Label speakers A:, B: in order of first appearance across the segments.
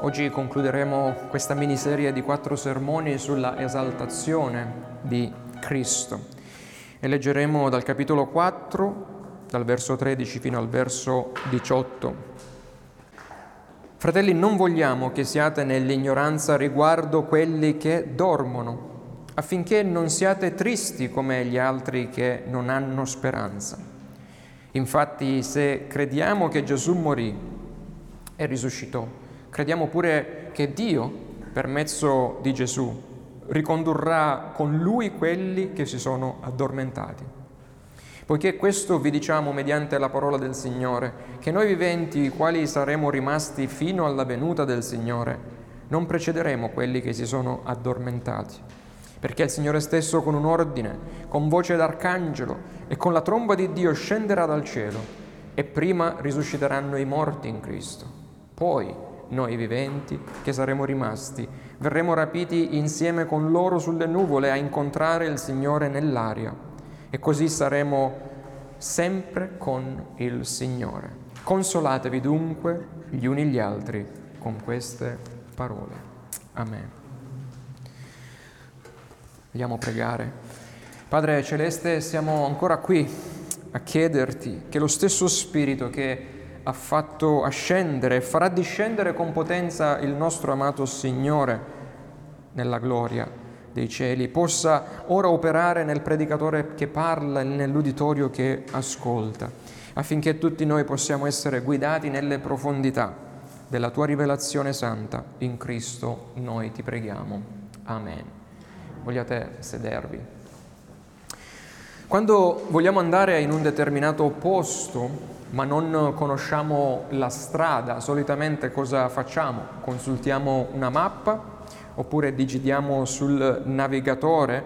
A: Oggi concluderemo questa miniserie di quattro sermoni sulla esaltazione di Cristo e leggeremo dal capitolo 4, dal verso 13 fino al verso 18. Fratelli, non vogliamo che siate nell'ignoranza riguardo quelli che dormono, affinché non siate tristi come gli altri che non hanno speranza. Infatti, se crediamo che Gesù morì e risuscitò, Crediamo pure che Dio, per mezzo di Gesù, ricondurrà con Lui quelli che si sono addormentati. Poiché questo vi diciamo mediante la parola del Signore, che noi viventi, i quali saremo rimasti fino alla venuta del Signore, non precederemo quelli che si sono addormentati. Perché il Signore stesso con un ordine, con voce d'arcangelo e con la tromba di Dio scenderà dal cielo e prima risusciteranno i morti in Cristo. Poi noi viventi che saremo rimasti, verremo rapiti insieme con loro sulle nuvole a incontrare il Signore nell'aria e così saremo sempre con il Signore. Consolatevi dunque gli uni gli altri con queste parole. Amen. Vogliamo pregare. Padre Celeste, siamo ancora qui a chiederti che lo stesso Spirito che ha fatto ascendere e farà discendere con potenza il nostro amato Signore nella gloria dei cieli, possa ora operare nel predicatore che parla e nell'uditorio che ascolta, affinché tutti noi possiamo essere guidati nelle profondità della tua rivelazione santa. In Cristo noi ti preghiamo. Amen. Vogliate sedervi. Quando vogliamo andare in un determinato posto, ma non conosciamo la strada, solitamente cosa facciamo? Consultiamo una mappa oppure digitiamo sul navigatore,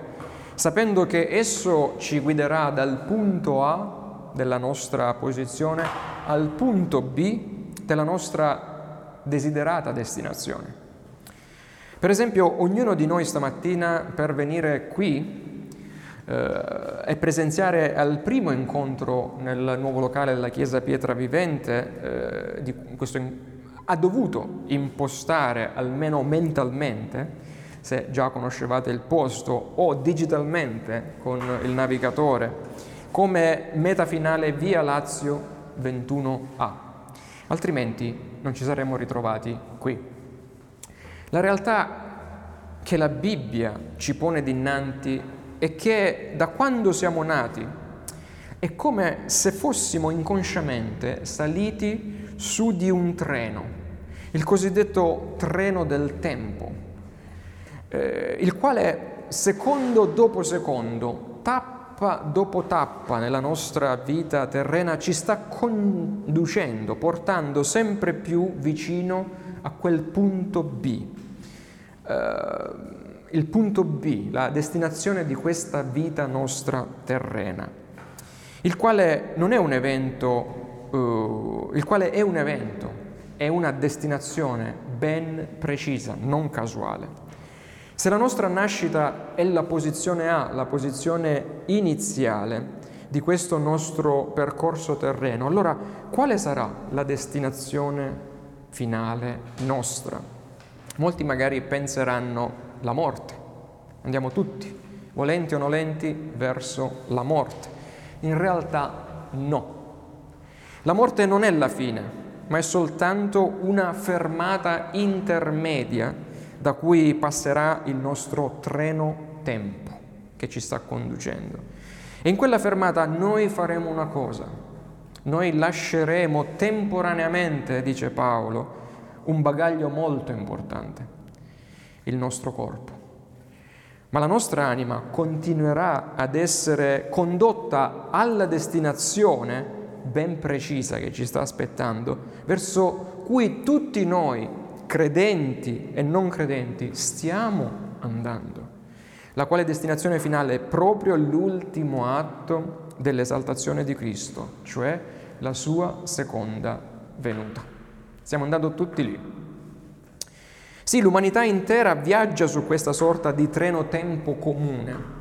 A: sapendo che esso ci guiderà dal punto A della nostra posizione al punto B della nostra desiderata destinazione. Per esempio, ognuno di noi stamattina per venire qui e presenziare al primo incontro nel nuovo locale della Chiesa Pietra Vivente, eh, di questo, ha dovuto impostare almeno mentalmente, se già conoscevate il posto, o digitalmente con il navigatore, come meta finale via Lazio 21A. Altrimenti non ci saremmo ritrovati qui. La realtà che la Bibbia ci pone dinanzi è che da quando siamo nati è come se fossimo inconsciamente saliti su di un treno, il cosiddetto treno del tempo, eh, il quale secondo dopo secondo, tappa dopo tappa nella nostra vita terrena ci sta conducendo, portando sempre più vicino a quel punto B. Eh, il punto B, la destinazione di questa vita nostra terrena, il quale non è un evento, uh, il quale è un evento, è una destinazione ben precisa, non casuale. Se la nostra nascita è la posizione A, la posizione iniziale di questo nostro percorso terreno, allora quale sarà la destinazione finale nostra? Molti magari penseranno la morte. Andiamo tutti, volenti o nolenti, verso la morte. In realtà no. La morte non è la fine, ma è soltanto una fermata intermedia da cui passerà il nostro treno tempo che ci sta conducendo. E in quella fermata noi faremo una cosa, noi lasceremo temporaneamente, dice Paolo, un bagaglio molto importante il nostro corpo. Ma la nostra anima continuerà ad essere condotta alla destinazione ben precisa che ci sta aspettando, verso cui tutti noi, credenti e non credenti, stiamo andando, la quale destinazione finale è proprio l'ultimo atto dell'esaltazione di Cristo, cioè la sua seconda venuta. Stiamo andando tutti lì. Sì, l'umanità intera viaggia su questa sorta di treno-tempo comune,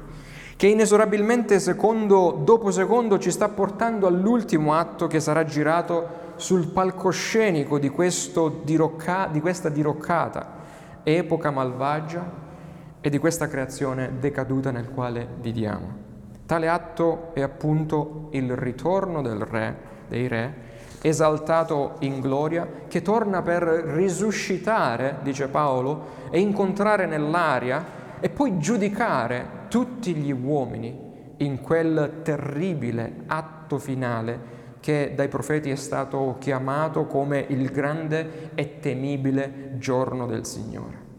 A: che inesorabilmente secondo dopo secondo ci sta portando all'ultimo atto che sarà girato sul palcoscenico di, dirocca, di questa diroccata epoca malvagia e di questa creazione decaduta nel quale viviamo. Tale atto è appunto il ritorno del re, dei re, esaltato in gloria, che torna per risuscitare, dice Paolo, e incontrare nell'aria e poi giudicare tutti gli uomini in quel terribile atto finale che dai profeti è stato chiamato come il grande e temibile giorno del Signore.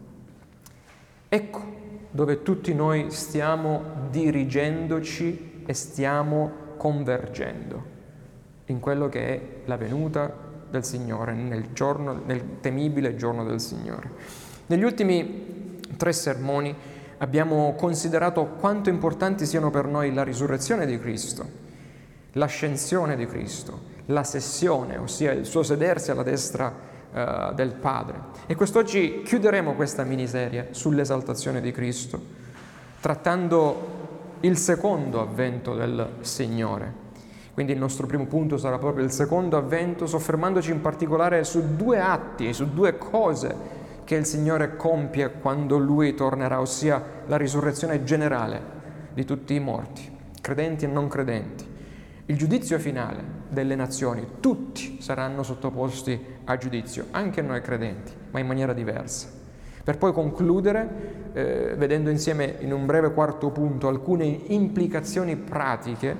A: Ecco dove tutti noi stiamo dirigendoci e stiamo convergendo in quello che è la venuta del Signore, nel, giorno, nel temibile giorno del Signore. Negli ultimi tre sermoni abbiamo considerato quanto importanti siano per noi la risurrezione di Cristo, l'ascensione di Cristo, la sessione, ossia il suo sedersi alla destra uh, del Padre. E quest'oggi chiuderemo questa miniserie sull'esaltazione di Cristo, trattando il secondo avvento del Signore. Quindi il nostro primo punto sarà proprio il secondo avvento, soffermandoci in particolare su due atti, su due cose che il Signore compie quando Lui tornerà, ossia la risurrezione generale di tutti i morti, credenti e non credenti. Il giudizio finale delle nazioni, tutti saranno sottoposti a giudizio, anche noi credenti, ma in maniera diversa. Per poi concludere, eh, vedendo insieme in un breve quarto punto alcune implicazioni pratiche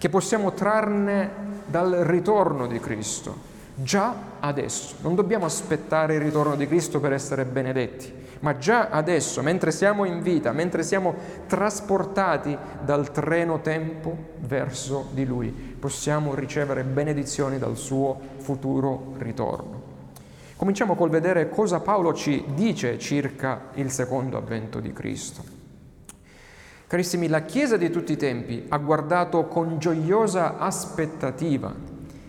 A: che possiamo trarne dal ritorno di Cristo, già adesso. Non dobbiamo aspettare il ritorno di Cristo per essere benedetti, ma già adesso, mentre siamo in vita, mentre siamo trasportati dal treno tempo verso di Lui, possiamo ricevere benedizioni dal suo futuro ritorno. Cominciamo col vedere cosa Paolo ci dice circa il secondo avvento di Cristo. Carissimi, la Chiesa di tutti i tempi ha guardato con gioiosa aspettativa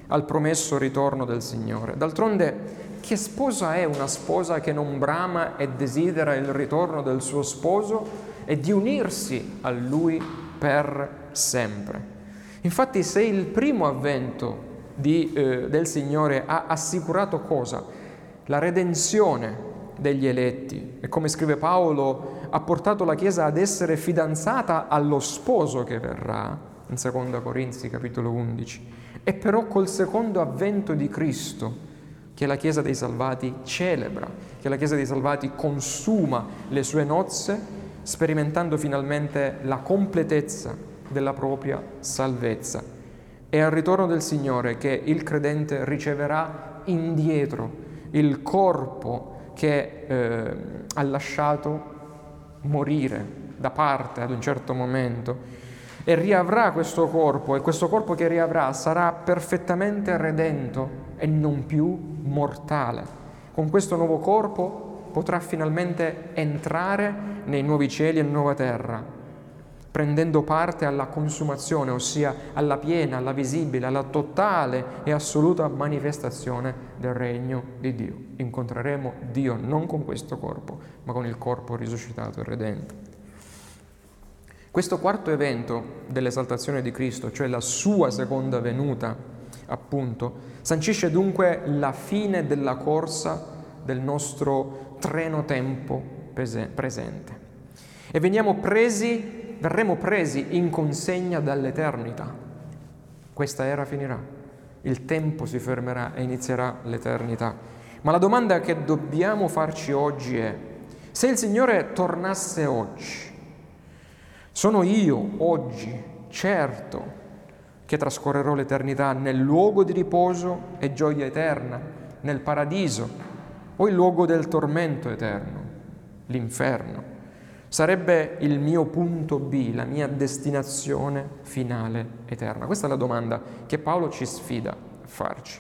A: al promesso ritorno del Signore. D'altronde, che sposa è una sposa che non brama e desidera il ritorno del suo sposo e di unirsi a lui per sempre? Infatti, se il primo avvento di, eh, del Signore ha assicurato cosa? La redenzione degli eletti e come scrive Paolo ha portato la Chiesa ad essere fidanzata allo sposo che verrà, in 2 Corinzi capitolo 11. E però col secondo avvento di Cristo, che la Chiesa dei Salvati celebra, che la Chiesa dei Salvati consuma le sue nozze, sperimentando finalmente la completezza della propria salvezza. È al ritorno del Signore che il credente riceverà indietro il corpo che eh, ha lasciato morire da parte ad un certo momento e riavrà questo corpo e questo corpo che riavrà sarà perfettamente redento e non più mortale. Con questo nuovo corpo potrà finalmente entrare nei nuovi cieli e nuova terra, prendendo parte alla consumazione, ossia alla piena, alla visibile, alla totale e assoluta manifestazione del regno di Dio. Incontreremo Dio non con questo corpo, ma con il corpo risuscitato e redento. Questo quarto evento dell'esaltazione di Cristo, cioè la sua seconda venuta, appunto, sancisce dunque la fine della corsa del nostro treno tempo presente. E veniamo presi, verremo presi in consegna dall'eternità. Questa era finirà, il tempo si fermerà e inizierà l'eternità. Ma la domanda che dobbiamo farci oggi è, se il Signore tornasse oggi, sono io oggi certo che trascorrerò l'eternità nel luogo di riposo e gioia eterna, nel paradiso, o il luogo del tormento eterno, l'inferno. Sarebbe il mio punto B, la mia destinazione finale eterna. Questa è la domanda che Paolo ci sfida a farci.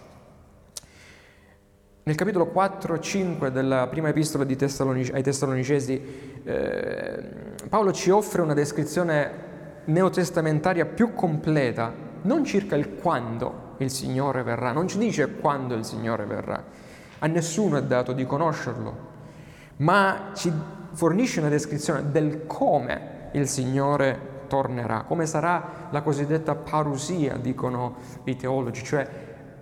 A: Nel capitolo 4-5 della prima epistola Tessalonica, ai Tessalonicesi, eh, Paolo ci offre una descrizione neotestamentaria più completa, non circa il quando il Signore verrà, non ci dice quando il Signore verrà, a nessuno è dato di conoscerlo, ma ci fornisce una descrizione del come il Signore tornerà, come sarà la cosiddetta parusia, dicono i teologi, cioè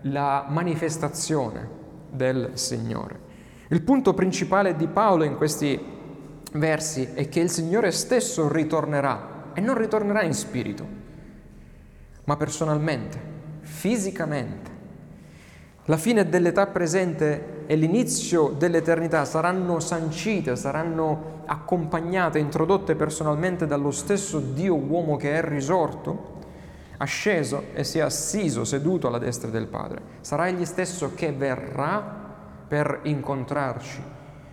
A: la manifestazione del Signore. Il punto principale di Paolo in questi versi è che il Signore stesso ritornerà e non ritornerà in spirito, ma personalmente, fisicamente. La fine dell'età presente e l'inizio dell'eternità saranno sancite, saranno accompagnate, introdotte personalmente dallo stesso Dio uomo che è risorto, asceso e si è assiso, seduto alla destra del Padre. Sarà egli stesso che verrà per incontrarci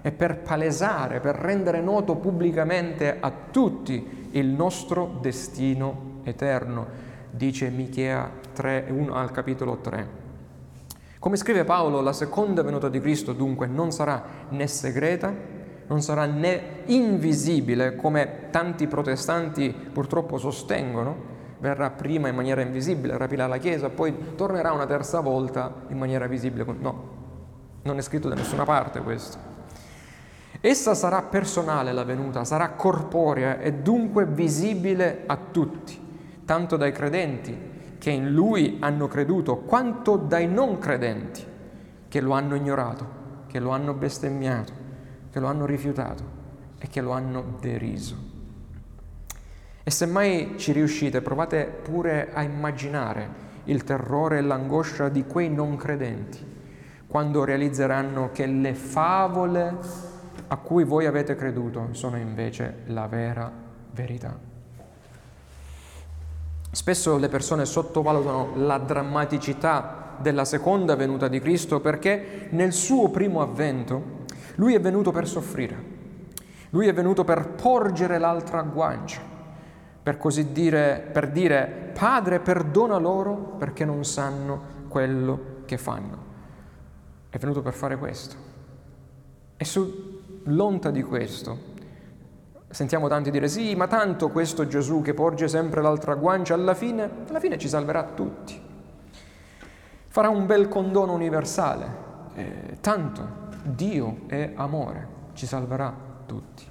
A: e per palesare, per rendere noto pubblicamente a tutti il nostro destino eterno, dice Michea 3, 1 al capitolo 3. Come scrive Paolo, la seconda venuta di Cristo dunque non sarà né segreta, non sarà né invisibile, come tanti protestanti purtroppo sostengono, verrà prima in maniera invisibile, rapirà la Chiesa, poi tornerà una terza volta in maniera visibile. No, non è scritto da nessuna parte questo. Essa sarà personale la venuta, sarà corporea e dunque visibile a tutti, tanto dai credenti che in lui hanno creduto, quanto dai non credenti che lo hanno ignorato, che lo hanno bestemmiato, che lo hanno rifiutato e che lo hanno deriso. E se mai ci riuscite, provate pure a immaginare il terrore e l'angoscia di quei non credenti quando realizzeranno che le favole a cui voi avete creduto sono invece la vera verità. Spesso le persone sottovalutano la drammaticità della seconda venuta di Cristo perché nel suo primo avvento lui è venuto per soffrire, lui è venuto per porgere l'altra guancia, per così dire, per dire Padre perdona loro perché non sanno quello che fanno è venuto per fare questo. E sull'onta di questo sentiamo tanti dire sì, ma tanto questo Gesù che porge sempre l'altra guancia, alla fine, alla fine ci salverà tutti. Farà un bel condono universale. Eh, tanto Dio è amore, ci salverà tutti.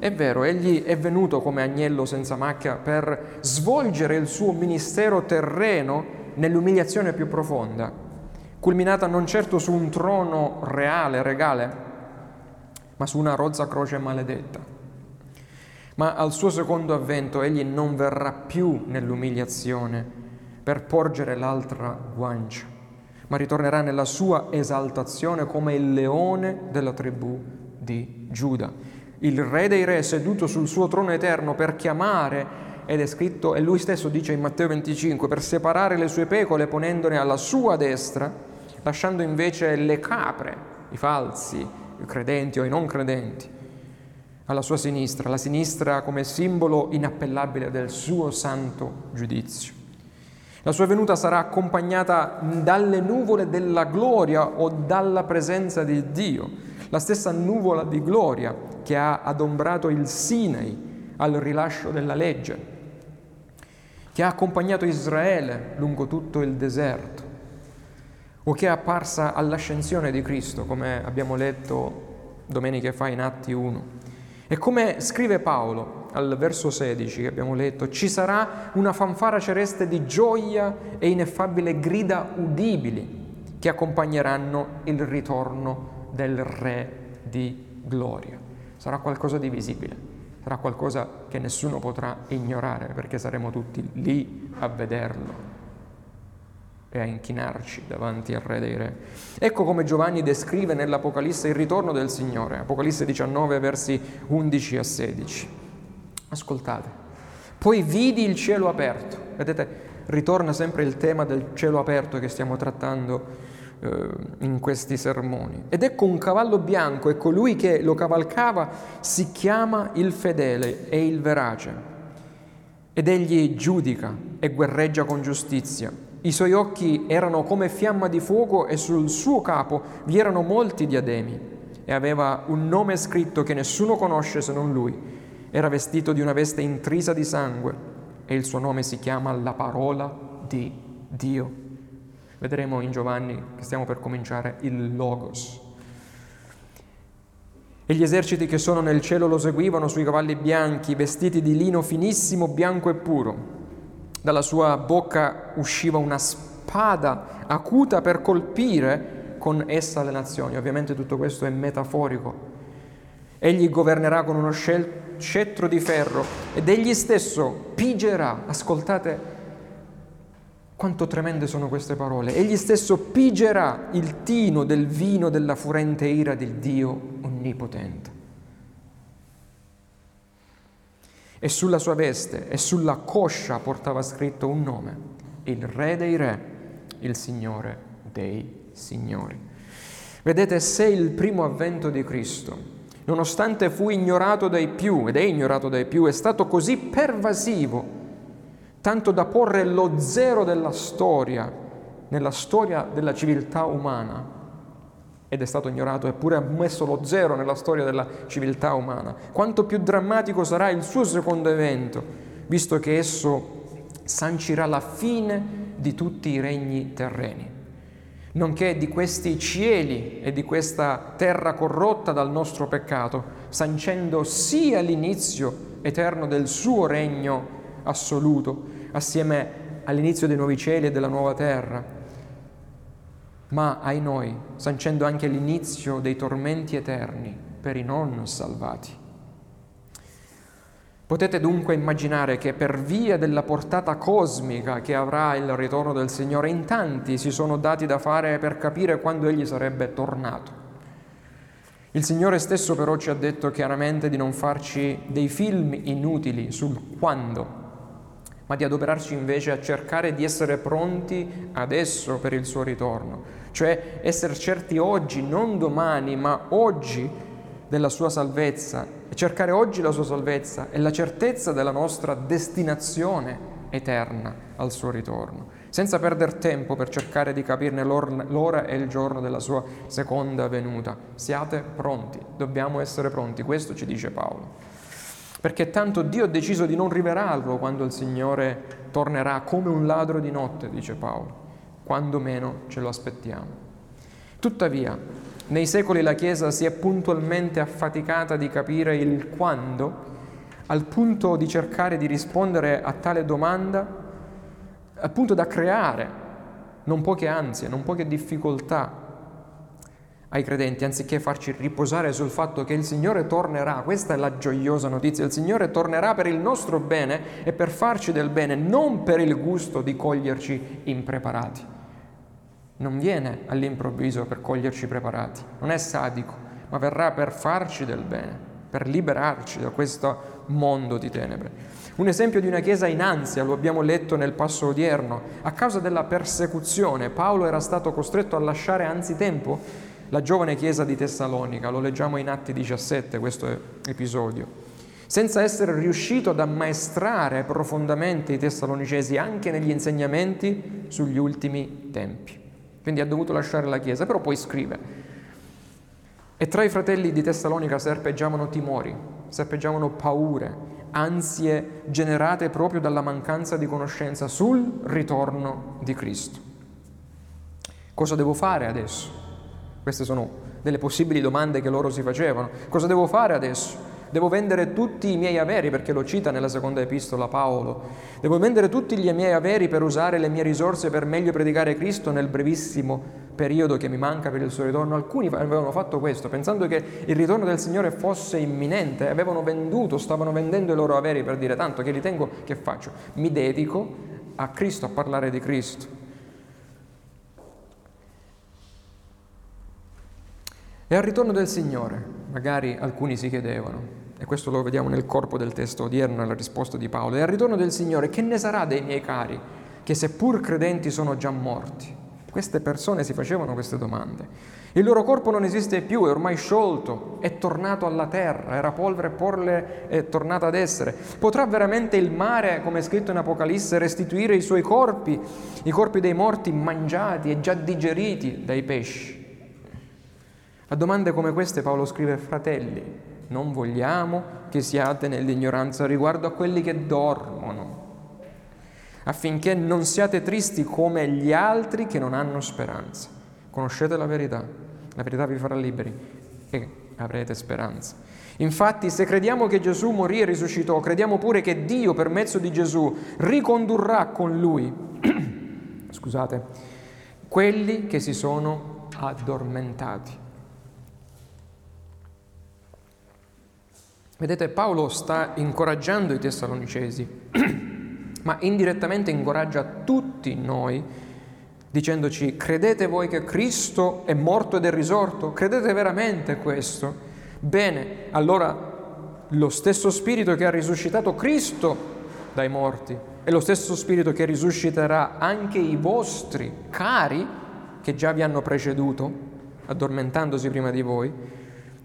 A: È vero, egli è venuto come agnello senza macchia per svolgere il suo ministero terreno nell'umiliazione più profonda, culminata non certo su un trono reale, regale, ma su una rozza croce maledetta. Ma al suo secondo avvento egli non verrà più nell'umiliazione per porgere l'altra guancia, ma ritornerà nella sua esaltazione come il leone della tribù di Giuda, il re dei re seduto sul suo trono eterno per chiamare ed è scritto, e lui stesso dice in Matteo 25, per separare le sue pecore ponendone alla sua destra lasciando invece le capre, i falsi, i credenti o i non credenti, alla sua sinistra, la sinistra come simbolo inappellabile del suo santo giudizio. La sua venuta sarà accompagnata dalle nuvole della gloria o dalla presenza di Dio, la stessa nuvola di gloria che ha adombrato il Sinai al rilascio della legge, che ha accompagnato Israele lungo tutto il deserto o che è apparsa all'ascensione di Cristo, come abbiamo letto domenica fa in Atti 1. E come scrive Paolo al verso 16 che abbiamo letto, ci sarà una fanfara celeste di gioia e ineffabile grida udibili che accompagneranno il ritorno del Re di gloria. Sarà qualcosa di visibile, sarà qualcosa che nessuno potrà ignorare perché saremo tutti lì a vederlo e a inchinarci davanti al Re dei Re. Ecco come Giovanni descrive nell'Apocalisse il ritorno del Signore, Apocalisse 19 versi 11 a 16. Ascoltate. Poi vidi il cielo aperto. Vedete, ritorna sempre il tema del cielo aperto che stiamo trattando eh, in questi sermoni. Ed ecco un cavallo bianco e colui che lo cavalcava si chiama il fedele e il verace. Ed egli giudica e guerreggia con giustizia i suoi occhi erano come fiamma di fuoco e sul suo capo vi erano molti diademi e aveva un nome scritto che nessuno conosce se non lui. Era vestito di una veste intrisa di sangue e il suo nome si chiama la parola di Dio. Vedremo in Giovanni che stiamo per cominciare il Logos. E gli eserciti che sono nel cielo lo seguivano sui cavalli bianchi, vestiti di lino finissimo, bianco e puro dalla sua bocca usciva una spada acuta per colpire con essa le nazioni. Ovviamente tutto questo è metaforico. Egli governerà con uno scettro di ferro ed egli stesso pigerà, ascoltate quanto tremende sono queste parole, egli stesso pigerà il tino del vino della furente ira del Dio onnipotente. E sulla sua veste e sulla coscia portava scritto un nome, il Re dei Re, il Signore dei Signori. Vedete, se il primo avvento di Cristo, nonostante fu ignorato dai più, ed è ignorato dai più, è stato così pervasivo, tanto da porre lo zero della storia, nella storia della civiltà umana, ed è stato ignorato, eppure ha messo lo zero nella storia della civiltà umana. Quanto più drammatico sarà il suo secondo evento, visto che esso sancirà la fine di tutti i regni terreni, nonché di questi cieli e di questa terra corrotta dal nostro peccato, sancendo sia l'inizio eterno del suo regno assoluto, assieme all'inizio dei nuovi cieli e della nuova terra, ma ai noi, sancendo anche l'inizio dei tormenti eterni per i non salvati. Potete dunque immaginare che per via della portata cosmica che avrà il ritorno del Signore, in tanti si sono dati da fare per capire quando Egli sarebbe tornato. Il Signore stesso però ci ha detto chiaramente di non farci dei film inutili sul quando, ma di adoperarci invece a cercare di essere pronti adesso per il suo ritorno cioè essere certi oggi, non domani, ma oggi della sua salvezza e cercare oggi la sua salvezza e la certezza della nostra destinazione eterna al suo ritorno, senza perdere tempo per cercare di capirne l'ora e il giorno della sua seconda venuta. Siate pronti, dobbiamo essere pronti, questo ci dice Paolo. Perché tanto Dio ha deciso di non rivelarlo quando il Signore tornerà come un ladro di notte, dice Paolo quando meno ce lo aspettiamo. Tuttavia, nei secoli la Chiesa si è puntualmente affaticata di capire il quando, al punto di cercare di rispondere a tale domanda, al punto da creare non poche ansie, non poche difficoltà ai credenti, anziché farci riposare sul fatto che il Signore tornerà, questa è la gioiosa notizia, il Signore tornerà per il nostro bene e per farci del bene, non per il gusto di coglierci impreparati non viene all'improvviso per coglierci preparati, non è sadico, ma verrà per farci del bene, per liberarci da questo mondo di tenebre. Un esempio di una chiesa in ansia, lo abbiamo letto nel passo odierno, a causa della persecuzione Paolo era stato costretto a lasciare anzitempo la giovane chiesa di Tessalonica, lo leggiamo in Atti 17 questo episodio, senza essere riuscito ad ammaestrare profondamente i tessalonicesi anche negli insegnamenti sugli ultimi tempi quindi ha dovuto lasciare la chiesa, però poi scrive. E tra i fratelli di Tessalonica serpeggiavano timori, serpeggiavano paure, ansie generate proprio dalla mancanza di conoscenza sul ritorno di Cristo. Cosa devo fare adesso? Queste sono delle possibili domande che loro si facevano. Cosa devo fare adesso? Devo vendere tutti i miei averi, perché lo cita nella seconda epistola Paolo. Devo vendere tutti gli miei averi per usare le mie risorse per meglio predicare Cristo nel brevissimo periodo che mi manca per il suo ritorno. Alcuni avevano fatto questo, pensando che il ritorno del Signore fosse imminente, avevano venduto, stavano vendendo i loro averi per dire tanto che li tengo, che faccio? Mi dedico a Cristo, a parlare di Cristo. E al ritorno del Signore, magari alcuni si chiedevano, e questo lo vediamo nel corpo del testo odierno, nella risposta di Paolo. E al ritorno del Signore, che ne sarà dei miei cari, che seppur credenti sono già morti? Queste persone si facevano queste domande. Il loro corpo non esiste più, è ormai sciolto, è tornato alla terra, era polvere e porle è tornato ad essere. Potrà veramente il mare, come è scritto in Apocalisse, restituire i suoi corpi, i corpi dei morti mangiati e già digeriti dai pesci? A domande come queste Paolo scrive, fratelli, non vogliamo che siate nell'ignoranza riguardo a quelli che dormono, affinché non siate tristi come gli altri che non hanno speranza. Conoscete la verità, la verità vi farà liberi e avrete speranza. Infatti, se crediamo che Gesù morì e risuscitò, crediamo pure che Dio, per mezzo di Gesù, ricondurrà con lui scusate, quelli che si sono addormentati. Vedete, Paolo sta incoraggiando i tessalonicesi, ma indirettamente incoraggia tutti noi dicendoci credete voi che Cristo è morto ed è risorto? Credete veramente questo? Bene, allora lo stesso spirito che ha risuscitato Cristo dai morti è lo stesso spirito che risusciterà anche i vostri cari che già vi hanno preceduto, addormentandosi prima di voi,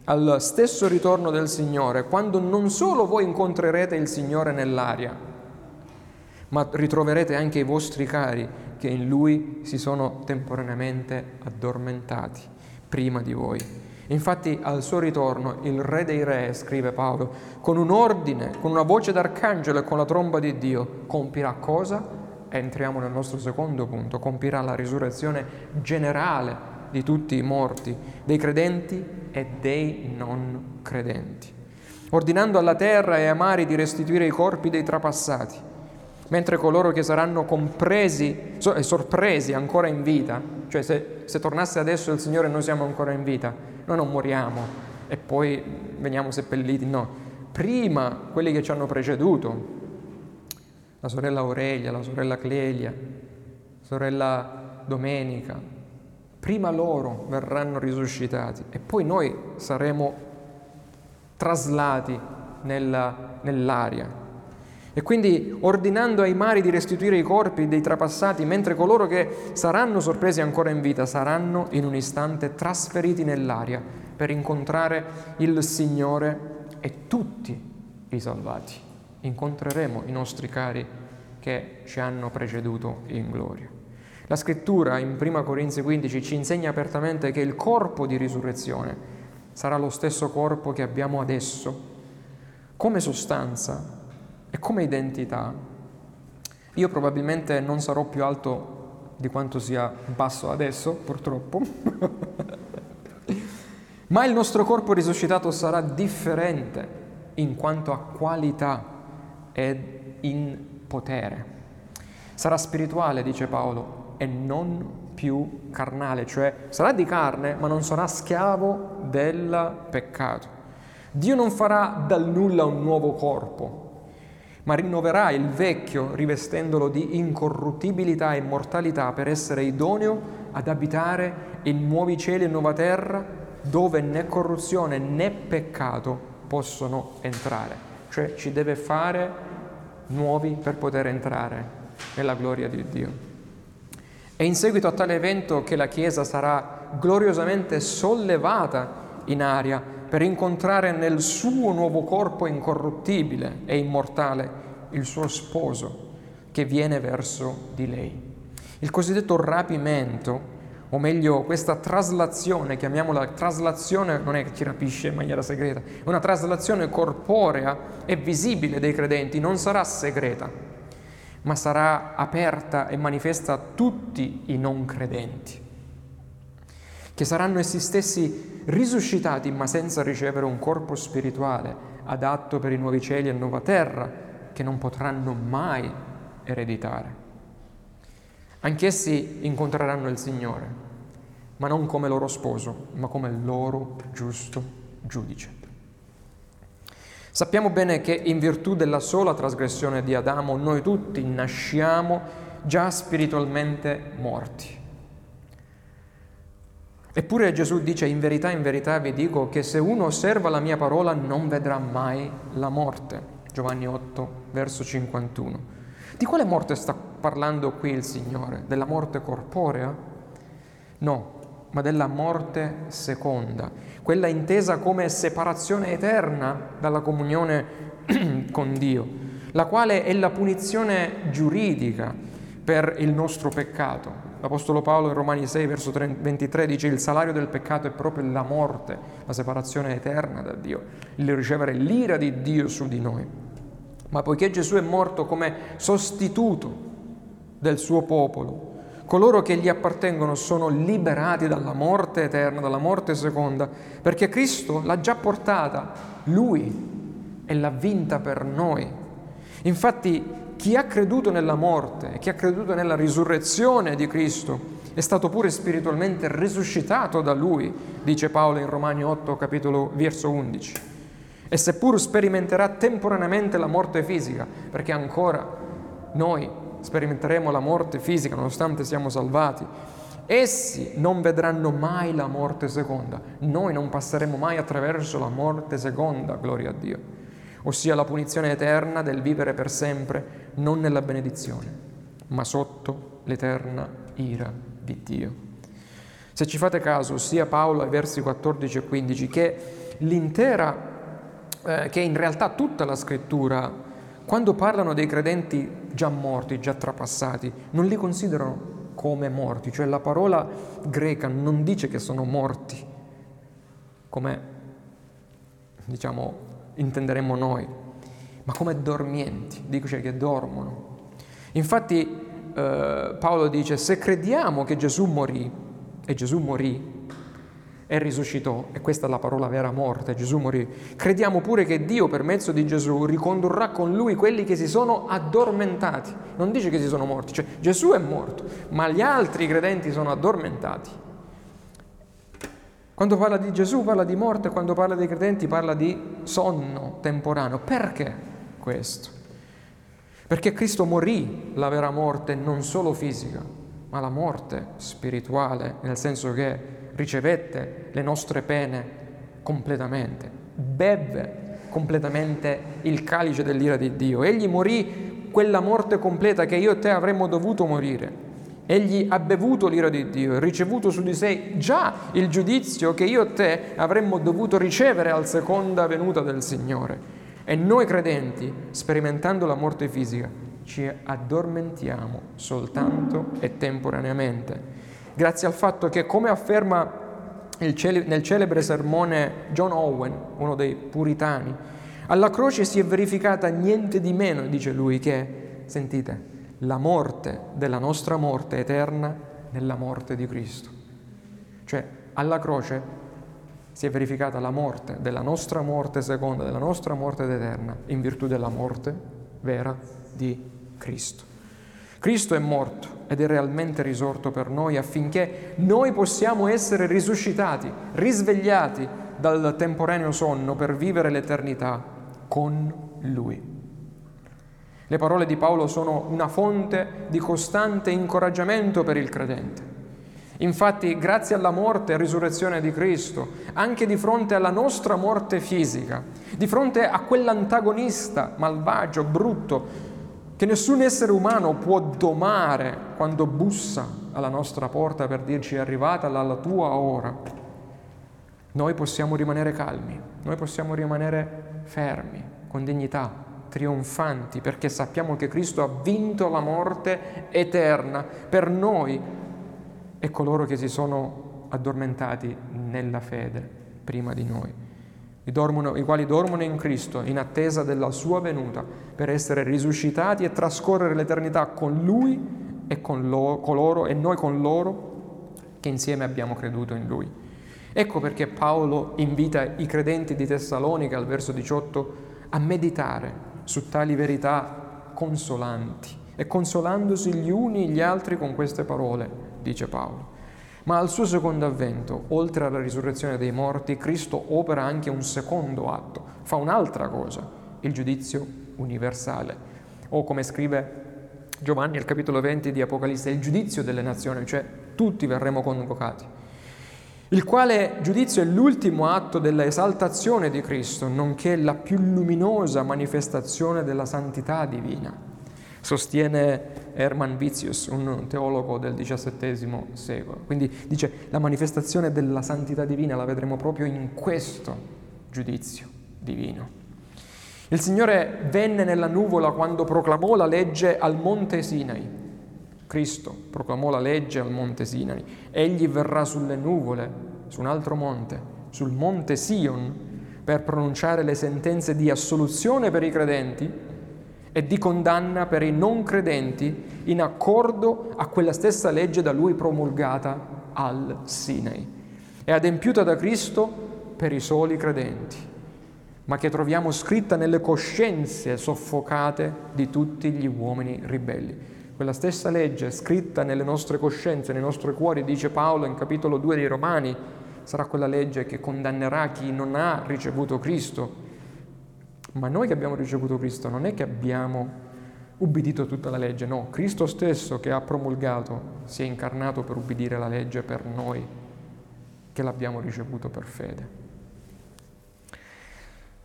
A: al stesso ritorno del Signore, quando non solo voi incontrerete il Signore nell'aria, ma ritroverete anche i vostri cari che in Lui si sono temporaneamente addormentati prima di voi. Infatti al suo ritorno il Re dei Re, scrive Paolo, con un ordine, con una voce d'arcangelo e con la tromba di Dio, compirà cosa? Entriamo nel nostro secondo punto, compirà la risurrezione generale di tutti i morti, dei credenti e dei non credenti, ordinando alla terra e ai mari di restituire i corpi dei trapassati, mentre coloro che saranno compresi e sorpresi ancora in vita, cioè se, se tornasse adesso il Signore noi siamo ancora in vita, noi non moriamo e poi veniamo seppelliti, no. Prima quelli che ci hanno preceduto, la sorella Aurelia, la sorella Clelia, la sorella Domenica, prima loro verranno risuscitati e poi noi saremo traslati nella, nell'aria. E quindi ordinando ai mari di restituire i corpi dei trapassati, mentre coloro che saranno sorpresi ancora in vita saranno in un istante trasferiti nell'aria per incontrare il Signore e tutti i salvati. Incontreremo i nostri cari che ci hanno preceduto in gloria. La scrittura in 1 Corinzi 15 ci insegna apertamente che il corpo di risurrezione sarà lo stesso corpo che abbiamo adesso, come sostanza e come identità, io probabilmente non sarò più alto di quanto sia basso adesso, purtroppo, ma il nostro corpo risuscitato sarà differente in quanto a qualità ed in potere. Sarà spirituale, dice Paolo, e non più carnale, cioè sarà di carne, ma non sarà schiavo del peccato. Dio non farà dal nulla un nuovo corpo, ma rinnoverà il vecchio rivestendolo di incorruttibilità e immortalità per essere idoneo ad abitare in nuovi cieli e nuova terra dove né corruzione né peccato possono entrare. Cioè ci deve fare nuovi per poter entrare nella gloria di Dio. È in seguito a tale evento che la Chiesa sarà gloriosamente sollevata in aria per incontrare nel suo nuovo corpo incorruttibile e immortale il suo sposo che viene verso di lei. Il cosiddetto rapimento, o meglio questa traslazione, chiamiamola traslazione, non è che ci rapisce in maniera segreta, è una traslazione corporea e visibile dei credenti, non sarà segreta, ma sarà aperta e manifesta a tutti i non credenti che saranno essi stessi risuscitati ma senza ricevere un corpo spirituale adatto per i nuovi cieli e nuova terra che non potranno mai ereditare. Anch'essi incontreranno il Signore, ma non come loro sposo, ma come loro giusto giudice. Sappiamo bene che in virtù della sola trasgressione di Adamo noi tutti nasciamo già spiritualmente morti. Eppure Gesù dice in verità, in verità vi dico che se uno osserva la mia parola non vedrà mai la morte. Giovanni 8, verso 51. Di quale morte sta parlando qui il Signore? Della morte corporea? No, ma della morte seconda, quella intesa come separazione eterna dalla comunione con Dio, la quale è la punizione giuridica per il nostro peccato. L'Apostolo Paolo in Romani 6, verso 23 dice il salario del peccato è proprio la morte, la separazione eterna da Dio, il ricevere l'ira di Dio su di noi. Ma poiché Gesù è morto come sostituto del suo popolo, coloro che gli appartengono sono liberati dalla morte eterna, dalla morte seconda, perché Cristo l'ha già portata, Lui, e l'ha vinta per noi. Infatti chi ha creduto nella morte chi ha creduto nella risurrezione di Cristo è stato pure spiritualmente risuscitato da Lui, dice Paolo in Romani 8, capitolo verso 11. E seppur sperimenterà temporaneamente la morte fisica, perché ancora noi sperimenteremo la morte fisica nonostante siamo salvati, essi non vedranno mai la morte seconda. Noi non passeremo mai attraverso la morte seconda, gloria a Dio, ossia la punizione eterna del vivere per sempre, non nella benedizione, ma sotto l'eterna ira di Dio. Se ci fate caso, sia Paolo ai versi 14 e 15 che l'intera, eh, che in realtà tutta la scrittura, quando parlano dei credenti già morti, già trapassati, non li considerano come morti, cioè la parola greca non dice che sono morti, come diciamo intenderemmo noi, ma come dormienti, dice che dormono. Infatti eh, Paolo dice, se crediamo che Gesù morì, e Gesù morì, e risuscitò, e questa è la parola vera morte, Gesù morì, crediamo pure che Dio per mezzo di Gesù ricondurrà con lui quelli che si sono addormentati. Non dice che si sono morti, cioè Gesù è morto, ma gli altri credenti sono addormentati. Quando parla di Gesù parla di morte, quando parla dei credenti parla di sonno temporaneo. Perché questo? Perché Cristo morì la vera morte non solo fisica, ma la morte spirituale, nel senso che ricevette le nostre pene completamente, beve completamente il calice dell'ira di Dio. Egli morì quella morte completa che io e te avremmo dovuto morire. Egli ha bevuto l'ira di Dio e ricevuto su di sé già il giudizio che io e te avremmo dovuto ricevere al seconda venuta del Signore. E noi credenti, sperimentando la morte fisica, ci addormentiamo soltanto e temporaneamente, grazie al fatto che, come afferma cele- nel celebre sermone John Owen, uno dei puritani, alla croce si è verificata niente di meno, dice lui, che, sentite, la morte della nostra morte eterna nella morte di Cristo. Cioè, alla croce si è verificata la morte della nostra morte seconda, della nostra morte eterna, in virtù della morte vera di Cristo. Cristo è morto ed è realmente risorto per noi affinché noi possiamo essere risuscitati, risvegliati dal temporaneo sonno per vivere l'eternità con Lui. Le parole di Paolo sono una fonte di costante incoraggiamento per il credente. Infatti, grazie alla morte e risurrezione di Cristo, anche di fronte alla nostra morte fisica, di fronte a quell'antagonista malvagio, brutto, che nessun essere umano può domare quando bussa alla nostra porta per dirci è arrivata la tua ora, noi possiamo rimanere calmi, noi possiamo rimanere fermi, con dignità, trionfanti, perché sappiamo che Cristo ha vinto la morte eterna per noi e coloro che si sono addormentati nella fede prima di noi, i, quali dormono in Cristo in attesa della sua venuta per essere risuscitati e trascorrere l'eternità con Lui e con loro, e noi con loro che insieme abbiamo creduto in Lui. Ecco perché Paolo invita i credenti di Tessalonica al verso 18 a meditare su tali verità consolanti e consolandosi gli uni gli altri con queste parole dice Paolo. Ma al suo secondo avvento, oltre alla risurrezione dei morti, Cristo opera anche un secondo atto, fa un'altra cosa, il giudizio universale. O come scrive Giovanni al capitolo 20 di Apocalisse, il giudizio delle nazioni, cioè tutti verremo convocati. Il quale giudizio è l'ultimo atto della esaltazione di Cristo, nonché la più luminosa manifestazione della santità divina sostiene Hermann Vitius, un teologo del XVII secolo. Quindi dice la manifestazione della santità divina la vedremo proprio in questo giudizio divino. Il Signore venne nella nuvola quando proclamò la legge al monte Sinai. Cristo proclamò la legge al monte Sinai. Egli verrà sulle nuvole, su un altro monte, sul monte Sion, per pronunciare le sentenze di assoluzione per i credenti e di condanna per i non credenti in accordo a quella stessa legge da lui promulgata al Sinai e adempiuta da Cristo per i soli credenti. ma che troviamo scritta nelle coscienze soffocate di tutti gli uomini ribelli. Quella stessa legge scritta nelle nostre coscienze, nei nostri cuori, dice Paolo in capitolo 2 dei Romani, sarà quella legge che condannerà chi non ha ricevuto Cristo. Ma noi che abbiamo ricevuto Cristo non è che abbiamo ubbidito tutta la legge, no, Cristo stesso che ha promulgato si è incarnato per ubbidire la legge per noi che l'abbiamo ricevuto per fede.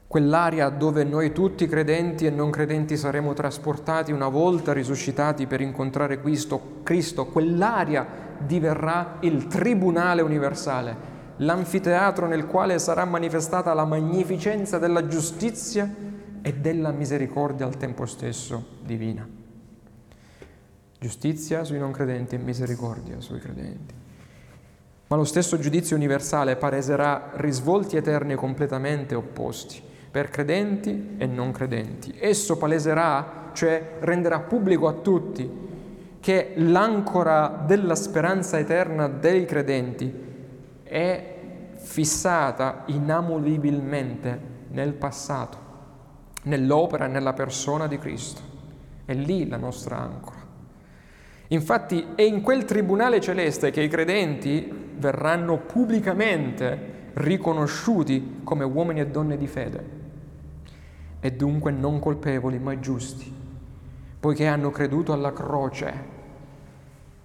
A: Quell'area dove noi tutti credenti e non credenti saremo trasportati una volta risuscitati per incontrare Cristo, Cristo quell'area diverrà il tribunale universale, l'anfiteatro nel quale sarà manifestata la magnificenza della giustizia e della misericordia al tempo stesso divina. Giustizia sui non credenti e misericordia sui credenti. Ma lo stesso giudizio universale pareserà risvolti eterni completamente opposti per credenti e non credenti. Esso paleserà, cioè renderà pubblico a tutti, che l'ancora della speranza eterna dei credenti è fissata inamovibilmente nel passato, nell'opera e nella persona di Cristo. È lì la nostra ancora. Infatti è in quel tribunale celeste che i credenti verranno pubblicamente riconosciuti come uomini e donne di fede e dunque non colpevoli ma giusti, poiché hanno creduto alla croce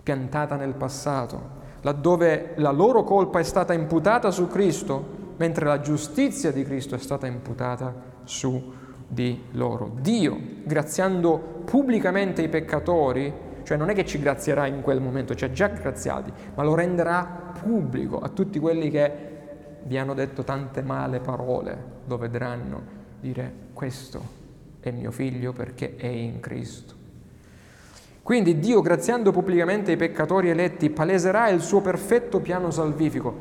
A: piantata nel passato, laddove la loro colpa è stata imputata su Cristo, mentre la giustizia di Cristo è stata imputata su di loro. Dio, graziando pubblicamente i peccatori, cioè non è che ci grazierà in quel momento, ci ha già graziati, ma lo renderà pubblico a tutti quelli che vi hanno detto tante male parole, lo vedranno dire questo è mio figlio perché è in Cristo. Quindi Dio, graziando pubblicamente i peccatori eletti, paleserà il suo perfetto piano salvifico,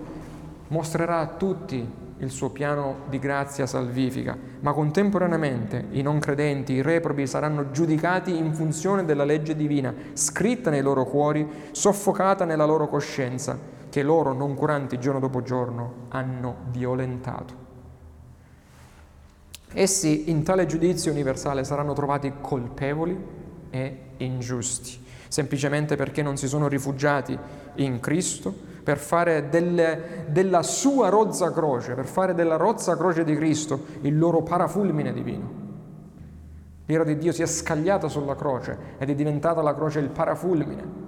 A: mostrerà a tutti il suo piano di grazia salvifica, ma contemporaneamente i non credenti, i reprobi saranno giudicati in funzione della legge divina, scritta nei loro cuori, soffocata nella loro coscienza, che loro, non curanti giorno dopo giorno, hanno violentato. Essi in tale giudizio universale saranno trovati colpevoli e ingiusti, semplicemente perché non si sono rifugiati in Cristo per fare delle, della sua rozza croce, per fare della rozza croce di Cristo il loro parafulmine divino. L'ira di Dio si è scagliata sulla croce ed è diventata la croce il parafulmine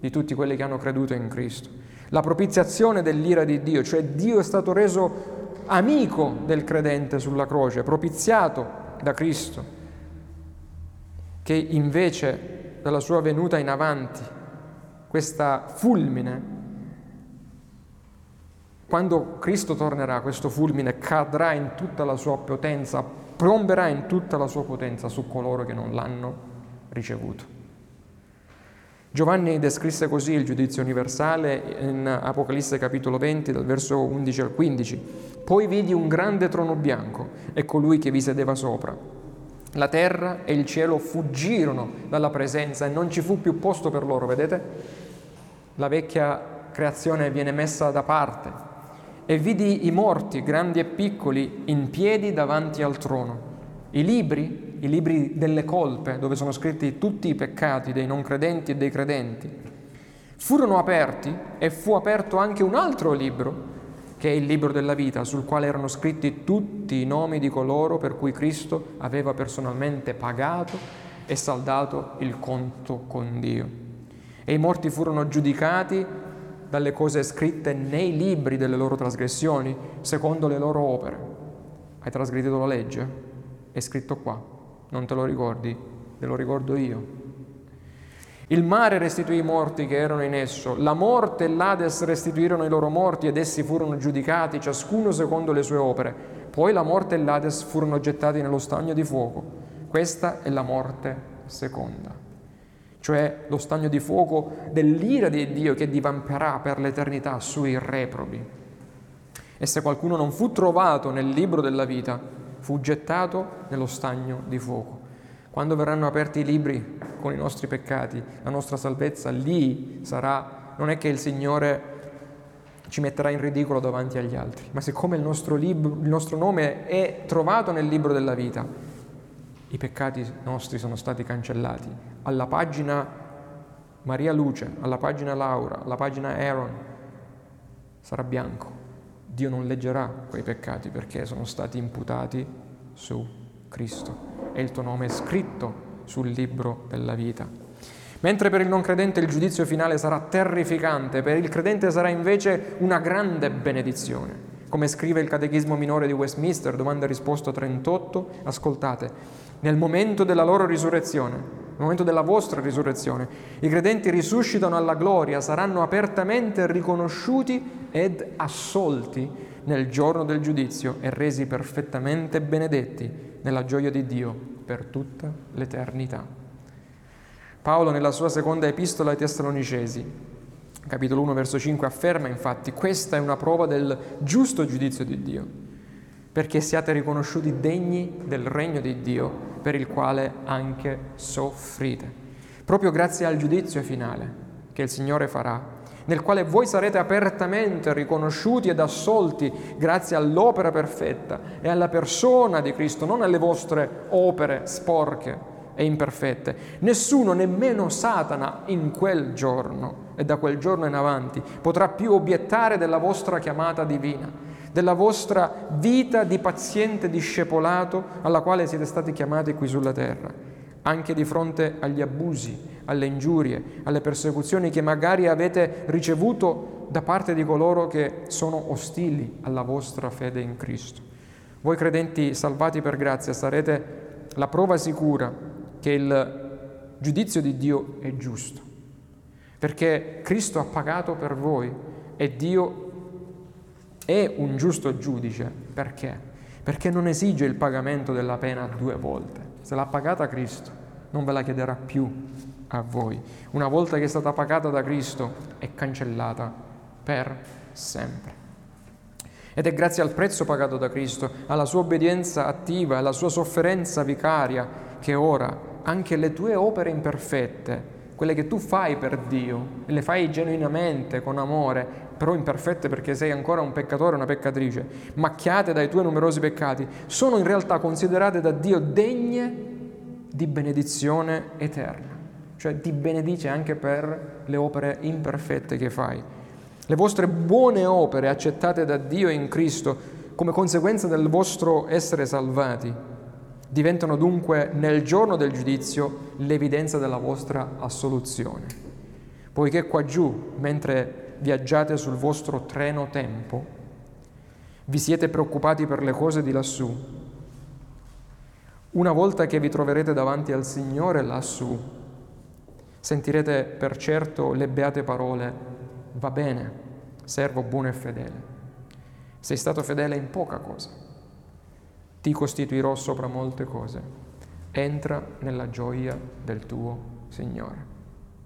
A: di tutti quelli che hanno creduto in Cristo. La propiziazione dell'ira di Dio, cioè Dio è stato reso amico del credente sulla croce, propiziato da Cristo, che invece dalla sua venuta in avanti, questa fulmine, quando Cristo tornerà, questo fulmine cadrà in tutta la sua potenza, piomberà in tutta la sua potenza su coloro che non l'hanno ricevuto. Giovanni descrisse così il giudizio universale in Apocalisse capitolo 20, dal verso 11 al 15. Poi vidi un grande trono bianco e colui che vi sedeva sopra. La terra e il cielo fuggirono dalla presenza e non ci fu più posto per loro, vedete? La vecchia creazione viene messa da parte. E vidi i morti, grandi e piccoli, in piedi davanti al trono. I libri i libri delle colpe, dove sono scritti tutti i peccati dei non credenti e dei credenti, furono aperti e fu aperto anche un altro libro, che è il libro della vita, sul quale erano scritti tutti i nomi di coloro per cui Cristo aveva personalmente pagato e saldato il conto con Dio. E i morti furono giudicati dalle cose scritte nei libri delle loro trasgressioni, secondo le loro opere. Hai trasgredito la legge? È scritto qua. Non te lo ricordi? Te lo ricordo io. Il mare restituì i morti che erano in esso, la morte e l'Ades restituirono i loro morti ed essi furono giudicati, ciascuno secondo le sue opere. Poi la morte e l'Ades furono gettati nello stagno di fuoco. Questa è la morte seconda, cioè lo stagno di fuoco dell'ira di Dio che divamperà per l'eternità sui reprobi. E se qualcuno non fu trovato nel libro della vita, fu gettato nello stagno di fuoco. Quando verranno aperti i libri con i nostri peccati, la nostra salvezza, lì sarà, non è che il Signore ci metterà in ridicolo davanti agli altri. Ma siccome il nostro, libro, il nostro nome è trovato nel libro della vita, i peccati nostri sono stati cancellati. Alla pagina Maria Luce, alla pagina Laura, alla pagina Aaron, sarà bianco. Dio non leggerà quei peccati perché sono stati imputati su Cristo e il tuo nome è scritto sul libro della vita. Mentre per il non credente il giudizio finale sarà terrificante, per il credente sarà invece una grande benedizione. Come scrive il Catechismo minore di Westminster, domanda e risposta 38, ascoltate, nel momento della loro risurrezione, nel momento della vostra risurrezione, i credenti risuscitano alla gloria, saranno apertamente riconosciuti ed assolti nel giorno del giudizio e resi perfettamente benedetti nella gioia di Dio per tutta l'eternità. Paolo nella sua seconda epistola ai Tessalonicesi, capitolo 1 verso 5, afferma infatti questa è una prova del giusto giudizio di Dio, perché siate riconosciuti degni del regno di Dio per il quale anche soffrite, proprio grazie al giudizio finale che il Signore farà nel quale voi sarete apertamente riconosciuti ed assolti grazie all'opera perfetta e alla persona di Cristo, non alle vostre opere sporche e imperfette. Nessuno, nemmeno Satana, in quel giorno e da quel giorno in avanti potrà più obiettare della vostra chiamata divina, della vostra vita di paziente discepolato alla quale siete stati chiamati qui sulla terra anche di fronte agli abusi, alle ingiurie, alle persecuzioni che magari avete ricevuto da parte di coloro che sono ostili alla vostra fede in Cristo. Voi credenti salvati per grazia sarete la prova sicura che il giudizio di Dio è giusto, perché Cristo ha pagato per voi e Dio è un giusto giudice. Perché? Perché non esige il pagamento della pena due volte. Se l'ha pagata Cristo, non ve la chiederà più a voi. Una volta che è stata pagata da Cristo, è cancellata per sempre. Ed è grazie al prezzo pagato da Cristo, alla sua obbedienza attiva, alla sua sofferenza vicaria, che ora anche le tue opere imperfette, quelle che tu fai per Dio, le fai genuinamente, con amore, però imperfette perché sei ancora un peccatore, una peccatrice, macchiate dai tuoi numerosi peccati, sono in realtà considerate da Dio degne di benedizione eterna, cioè ti benedice anche per le opere imperfette che fai. Le vostre buone opere accettate da Dio in Cristo come conseguenza del vostro essere salvati diventano dunque nel giorno del giudizio l'evidenza della vostra assoluzione. Poiché qua giù, mentre viaggiate sul vostro treno tempo, vi siete preoccupati per le cose di lassù. Una volta che vi troverete davanti al Signore lassù, sentirete per certo le beate parole, va bene, servo buono e fedele. Sei stato fedele in poca cosa, ti costituirò sopra molte cose. Entra nella gioia del tuo Signore,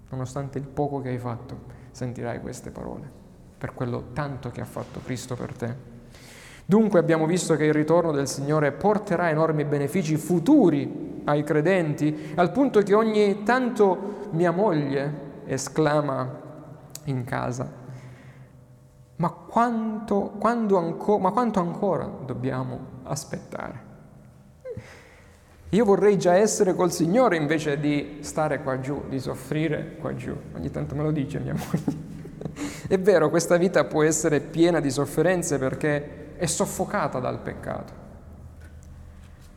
A: nonostante il poco che hai fatto sentirai queste parole, per quello tanto che ha fatto Cristo per te. Dunque abbiamo visto che il ritorno del Signore porterà enormi benefici futuri ai credenti, al punto che ogni tanto mia moglie esclama in casa, ma quanto, anco, ma quanto ancora dobbiamo aspettare? Io vorrei già essere col Signore invece di stare qua giù, di soffrire qua giù. Ogni tanto me lo dice mia moglie. è vero, questa vita può essere piena di sofferenze perché è soffocata dal peccato.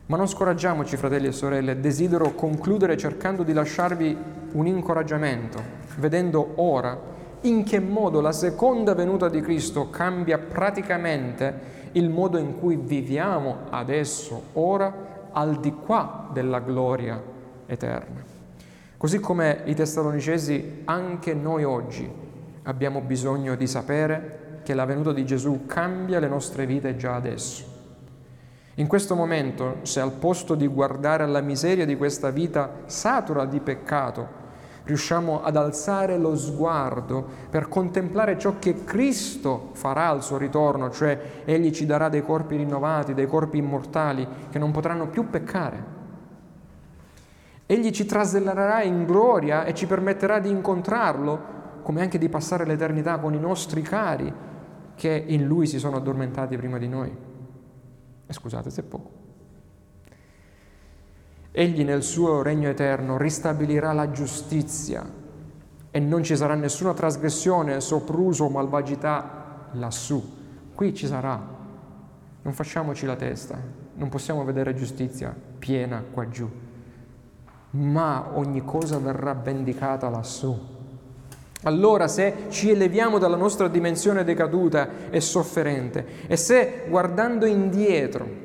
A: Ma non scoraggiamoci, fratelli e sorelle, desidero concludere cercando di lasciarvi un incoraggiamento, vedendo ora in che modo la seconda venuta di Cristo cambia praticamente il modo in cui viviamo adesso, ora, al di qua della gloria eterna. Così come i tessalonicesi, anche noi oggi abbiamo bisogno di sapere che la venuta di Gesù cambia le nostre vite già adesso. In questo momento, se al posto di guardare alla miseria di questa vita satura di peccato, riusciamo ad alzare lo sguardo per contemplare ciò che Cristo farà al suo ritorno, cioè Egli ci darà dei corpi rinnovati, dei corpi immortali che non potranno più peccare. Egli ci trasellerà in gloria e ci permetterà di incontrarlo, come anche di passare l'eternità con i nostri cari, che in lui si sono addormentati prima di noi. E scusate se è poco. Egli nel suo regno eterno ristabilirà la giustizia e non ci sarà nessuna trasgressione, sopruso o malvagità lassù. Qui ci sarà. Non facciamoci la testa, non possiamo vedere giustizia piena qua giù, ma ogni cosa verrà vendicata lassù. Allora se ci eleviamo dalla nostra dimensione decaduta e sofferente e se guardando indietro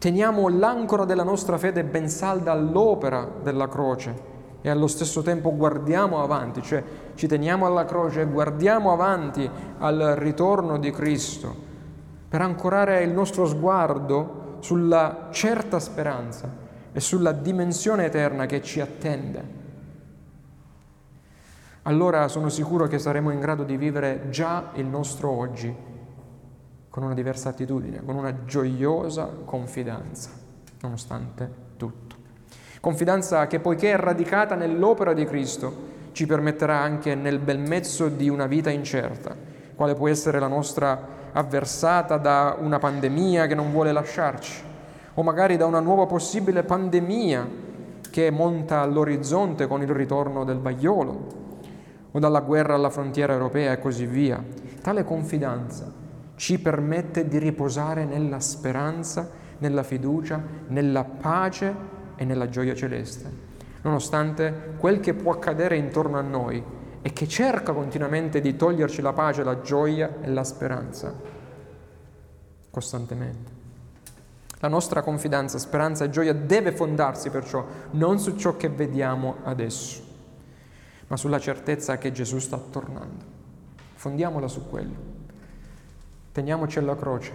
A: teniamo l'ancora della nostra fede ben salda all'opera della croce e allo stesso tempo guardiamo avanti, cioè ci teniamo alla croce e guardiamo avanti al ritorno di Cristo per ancorare il nostro sguardo sulla certa speranza e sulla dimensione eterna che ci attende. Allora sono sicuro che saremo in grado di vivere già il nostro oggi con una diversa attitudine, con una gioiosa confidenza, nonostante tutto. Confidenza che poiché è radicata nell'opera di Cristo, ci permetterà anche nel bel mezzo di una vita incerta, quale può essere la nostra avversata da una pandemia che non vuole lasciarci, o magari da una nuova possibile pandemia che monta all'orizzonte con il ritorno del vaiolo, o dalla guerra alla frontiera europea e così via. Tale confidenza ci permette di riposare nella speranza, nella fiducia, nella pace e nella gioia celeste, nonostante quel che può accadere intorno a noi e che cerca continuamente di toglierci la pace, la gioia e la speranza, costantemente. La nostra confidenza, speranza e gioia deve fondarsi perciò non su ciò che vediamo adesso, ma sulla certezza che Gesù sta tornando. Fondiamola su quello. Teniamoci alla croce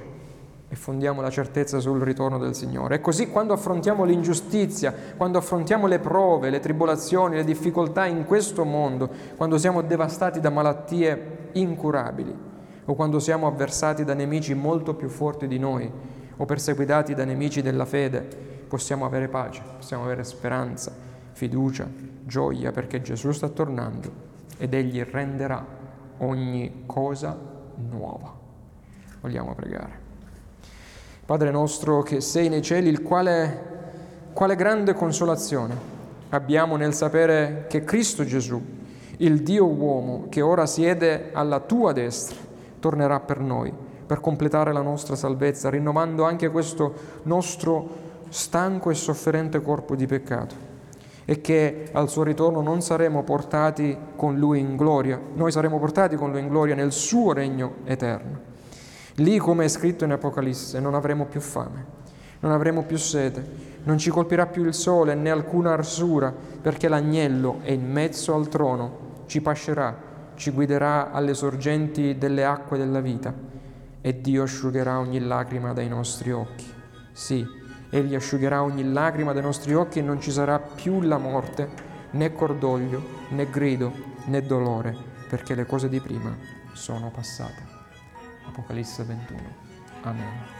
A: e fondiamo la certezza sul ritorno del Signore. E così quando affrontiamo l'ingiustizia, quando affrontiamo le prove, le tribolazioni, le difficoltà in questo mondo, quando siamo devastati da malattie incurabili o quando siamo avversati da nemici molto più forti di noi o perseguitati da nemici della fede, possiamo avere pace, possiamo avere speranza, fiducia, gioia perché Gesù sta tornando ed Egli renderà ogni cosa nuova. Vogliamo pregare. Padre nostro che sei nei cieli, il quale, quale grande consolazione abbiamo nel sapere che Cristo Gesù, il Dio uomo che ora siede alla tua destra, tornerà per noi, per completare la nostra salvezza, rinnovando anche questo nostro stanco e sofferente corpo di peccato e che al suo ritorno non saremo portati con lui in gloria, noi saremo portati con lui in gloria nel suo regno eterno. Lì, come è scritto in Apocalisse, non avremo più fame, non avremo più sete, non ci colpirà più il sole né alcuna arsura, perché l'agnello è in mezzo al trono, ci pascerà, ci guiderà alle sorgenti delle acque della vita e Dio asciugherà ogni lacrima dai nostri occhi. Sì, Egli asciugherà ogni lacrima dai nostri occhi e non ci sarà più la morte, né cordoglio, né grido, né dolore, perché le cose di prima sono passate. Apocalisse 21. Amen.